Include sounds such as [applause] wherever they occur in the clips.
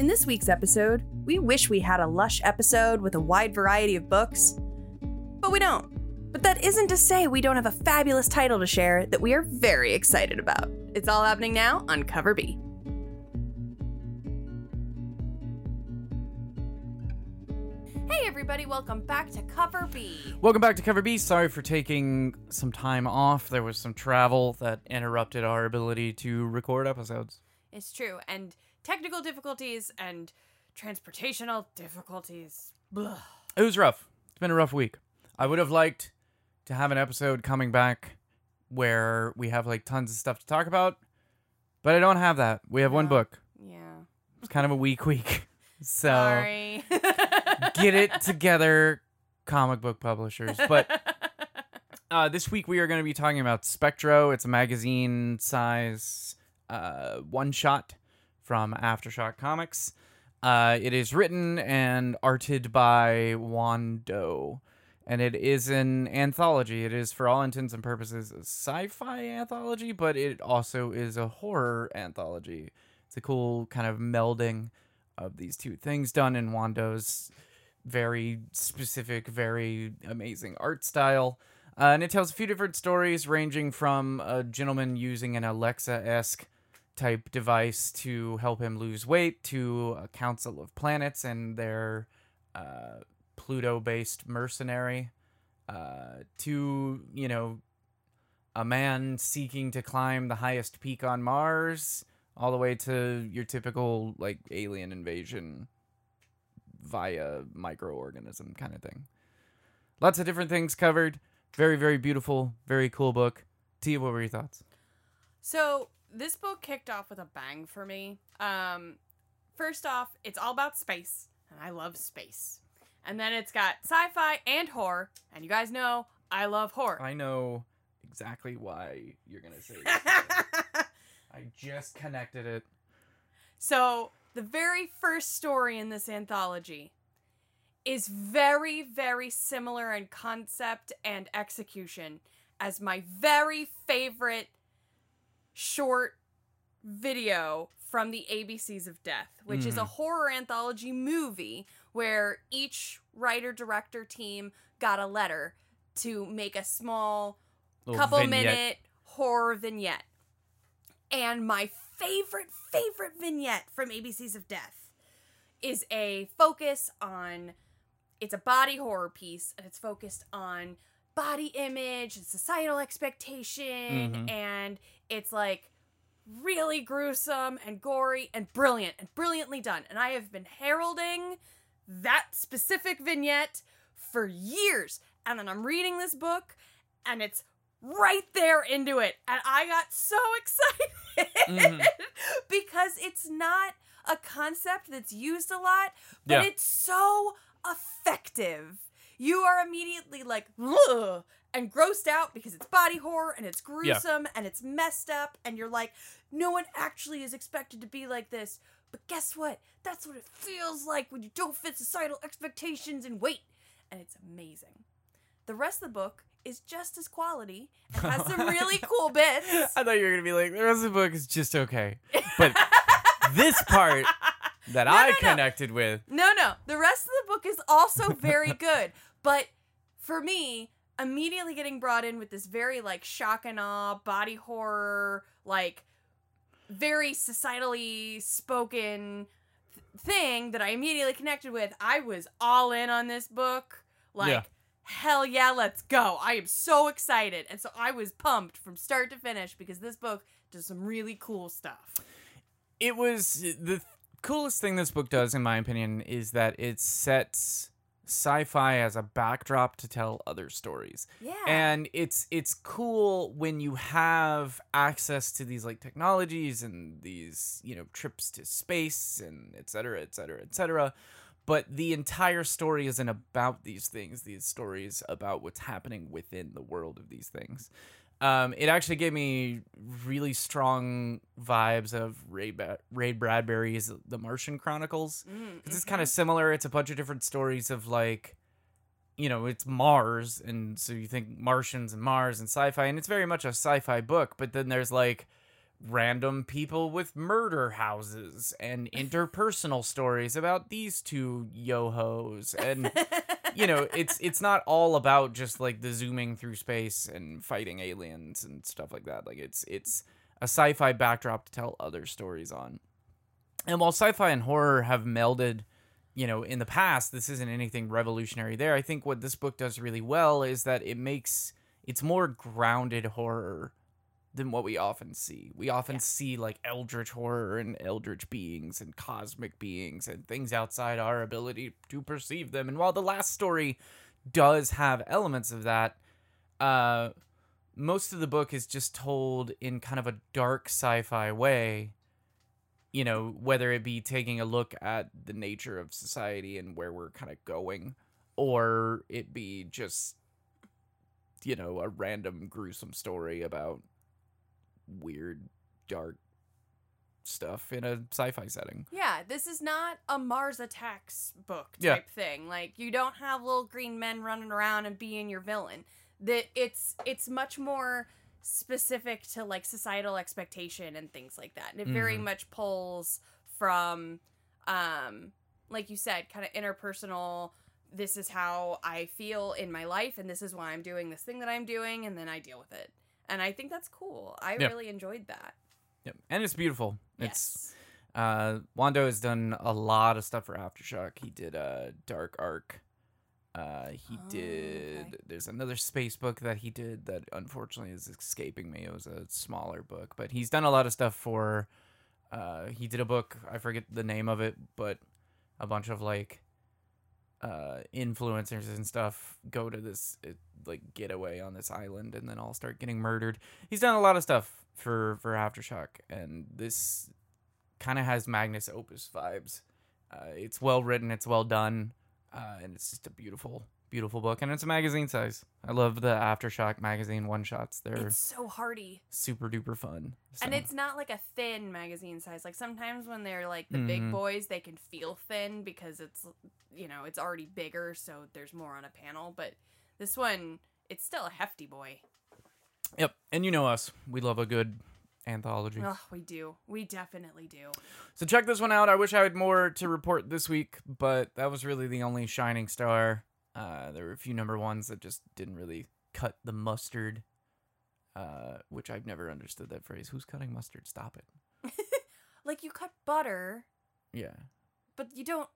In this week's episode, we wish we had a lush episode with a wide variety of books, but we don't. But that isn't to say we don't have a fabulous title to share that we are very excited about. It's all happening now on Cover B. Hey everybody, welcome back to Cover B. Welcome back to Cover B. Sorry for taking some time off. There was some travel that interrupted our ability to record episodes. It's true, and technical difficulties and transportational difficulties. Blah. It was rough. It's been a rough week. I would have liked to have an episode coming back where we have like tons of stuff to talk about, but I don't have that. We have one book. Yeah. It's kind of a weak week. [laughs] So Sorry. [laughs] get it together, comic book publishers. But [laughs] Uh, this week we are going to be talking about Spectro. It's a magazine size uh, one shot from Aftershock Comics. Uh, it is written and arted by Juan Doe, and it is an anthology. It is, for all intents and purposes, a sci-fi anthology, but it also is a horror anthology. It's a cool kind of melding of these two things done in Juan Doe's very specific, very amazing art style. Uh, and it tells a few different stories, ranging from a gentleman using an Alexa esque type device to help him lose weight, to a council of planets and their uh, Pluto based mercenary, uh, to, you know, a man seeking to climb the highest peak on Mars, all the way to your typical, like, alien invasion via microorganism kind of thing. Lots of different things covered. Very, very beautiful, very cool book. Tia, what were your thoughts? So this book kicked off with a bang for me. Um, first off, it's all about space, and I love space. And then it's got sci-fi and horror, and you guys know I love horror. I know exactly why you're gonna say this. [laughs] I just connected it. so the very first story in this anthology is very, very similar in concept and execution as my very favorite short video from the ABCs of Death, which is a Mhm. horror anthology movie where each writer director team got a letter to make a small Little couple vignette. minute horror vignette. And my favorite, favorite vignette from ABCs of Death is a focus on it's a body horror piece and it's focused on body image and societal expectation Mhm. and it's like really gruesome and gory and brilliant and brilliantly done. And I have been heralding that specific vignette for years. And then I'm reading this book and it's right there into it. And I got so [laughs] excited Mhm. because it's not a concept that's used a lot, but Yeah. it's so effective. You are immediately like, Ugh, and grossed out because it's body horror and it's gruesome and it's messed up. And you're like, no one actually is expected to be like this. But guess what? That's what it feels like when you don't fit societal expectations and weight. And it's amazing. The rest of the book is just as quality and has some [laughs] really cool bits. I thought you were gonna be like, the rest of the book is just okay. But this part [laughs] that No, I no, no. connected with, No, no. The rest of the book is also very good. but for me, immediately getting brought in with this very like shock and awe, body horror, like very societally spoken th- thing that I immediately connected with, I was all in on this book. Like, Yeah. hell yeah, let's go. I am so excited. And so I was pumped from start to finish because this book does some really cool stuff. it was the coolest thing this book does, in my opinion, is that it sets sci-fi as a backdrop to tell other stories. Yeah. and it's it's cool when you have access to these like technologies and these you know trips to space and et cetera et cetera et cetera but the entire story isn't about these things these stories about what's happening within the world of these things um, it actually gave me really strong vibes of Ray, ba- Ray Bradbury's The Martian Chronicles. Mm, is mhm. kind of similar. It's a bunch of different stories of like, you know, it's Mars, and so you think Martians and Mars and sci-fi, and it's very much a sci-fi book. But then there's like random people with murder houses and [laughs] interpersonal stories about these two yo-hos and [laughs] you know it's it's not all about just like the zooming through space and fighting aliens and stuff like that. Like it's it's a sci-fi backdrop to tell other stories on. And while sci-fi and horror have melded you know in the past this isn't anything revolutionary there. I think what this book does really well is that it makes it's more grounded horror than what we often see. We often yeah. see like eldritch horror and eldritch beings and cosmic beings and things outside our ability to perceive them. And while the last story does have elements of that, uh, most of the book is just told in kind of a dark sci-fi way. You know, whether it be taking a look at the nature of society and where we're kind of going, or it be just, you know, a random gruesome story about weird, dark stuff in a sci-fi setting. Yeah, this is not a Mars Attacks book type yeah. thing. Like you don't have little green men running around and being your villain. That it's it's much more specific to like societal expectation and things like that. And it mm-hmm. very much pulls from um like you said, kind of interpersonal this is how I feel in my life and this is why I'm doing this thing that I'm doing and then I deal with it and I think that's cool. I yep. really enjoyed that. Yep, and it's beautiful. Yes. It's uh, Juan Doe has done a lot of stuff for AfterShock. He did a uh, Dark Ark. Uh, he oh, did. Okay. There's another space book that he did that unfortunately is escaping me. It was a smaller book, but he's done a lot of stuff for. Uh, he did a book. I forget the name of it, but a bunch of like uh, influencers and stuff go to this it, like getaway on this island and then all start getting murdered. He's done a lot of stuff for for AfterShock, and this kind of has Magnus Opus vibes. Uh, it's well written, it's well done, uh, and it's just a beautiful beautiful book, and it's a magazine size. I love the Aftershock magazine one shots. They're it's so hardy, super duper fun, so. and it's not like a thin magazine size. Like sometimes when they're like the mm-hmm. big boys, they can feel thin because it's you know it's already bigger, so there's more on a panel. But this one, it's still a hefty boy. Yep, and you know us, we love a good anthology. Oh, we do. We definitely do. So check this one out. I wish I had more to report this week, but that was really the only shining star. Uh, there were a few number ones that just didn't really cut the mustard, uh, which I've never understood that phrase. Who's cutting mustard? Stop it. [laughs] like you cut butter. Yeah. But you don't.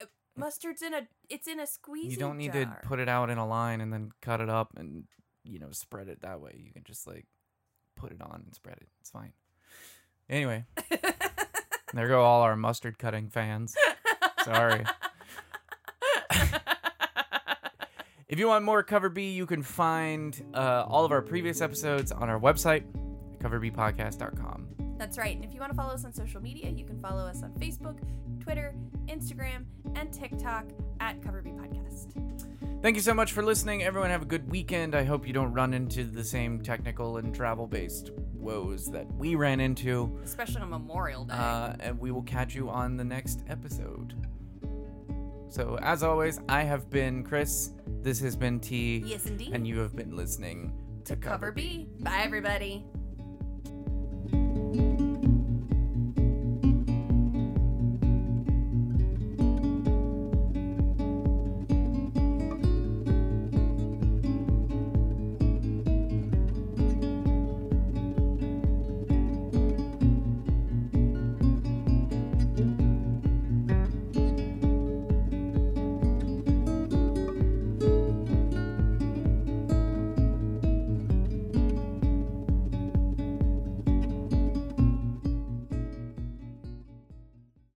Uh, mustard's in a. It's in a squeeze. You don't need jar. to put it out in a line and then cut it up and you know spread it that way. You can just like put it on and spread it. It's fine. Anyway, [laughs] there go all our mustard cutting fans. Sorry. [laughs] If you want more Cover B, you can find uh, all of our previous episodes on our website, coverbpodcast.com. That's right. And if you want to follow us on social media, you can follow us on Facebook, Twitter, Instagram, and TikTok at Cover B Podcast. Thank you so much for listening. Everyone have a good weekend. I hope you don't run into the same technical and travel based woes that we ran into, especially on Memorial Day. Uh, and we will catch you on the next episode. So, as always, I have been Chris. This has been T. Yes, indeed. And you have been listening to, to Cover B. B. Bye, everybody.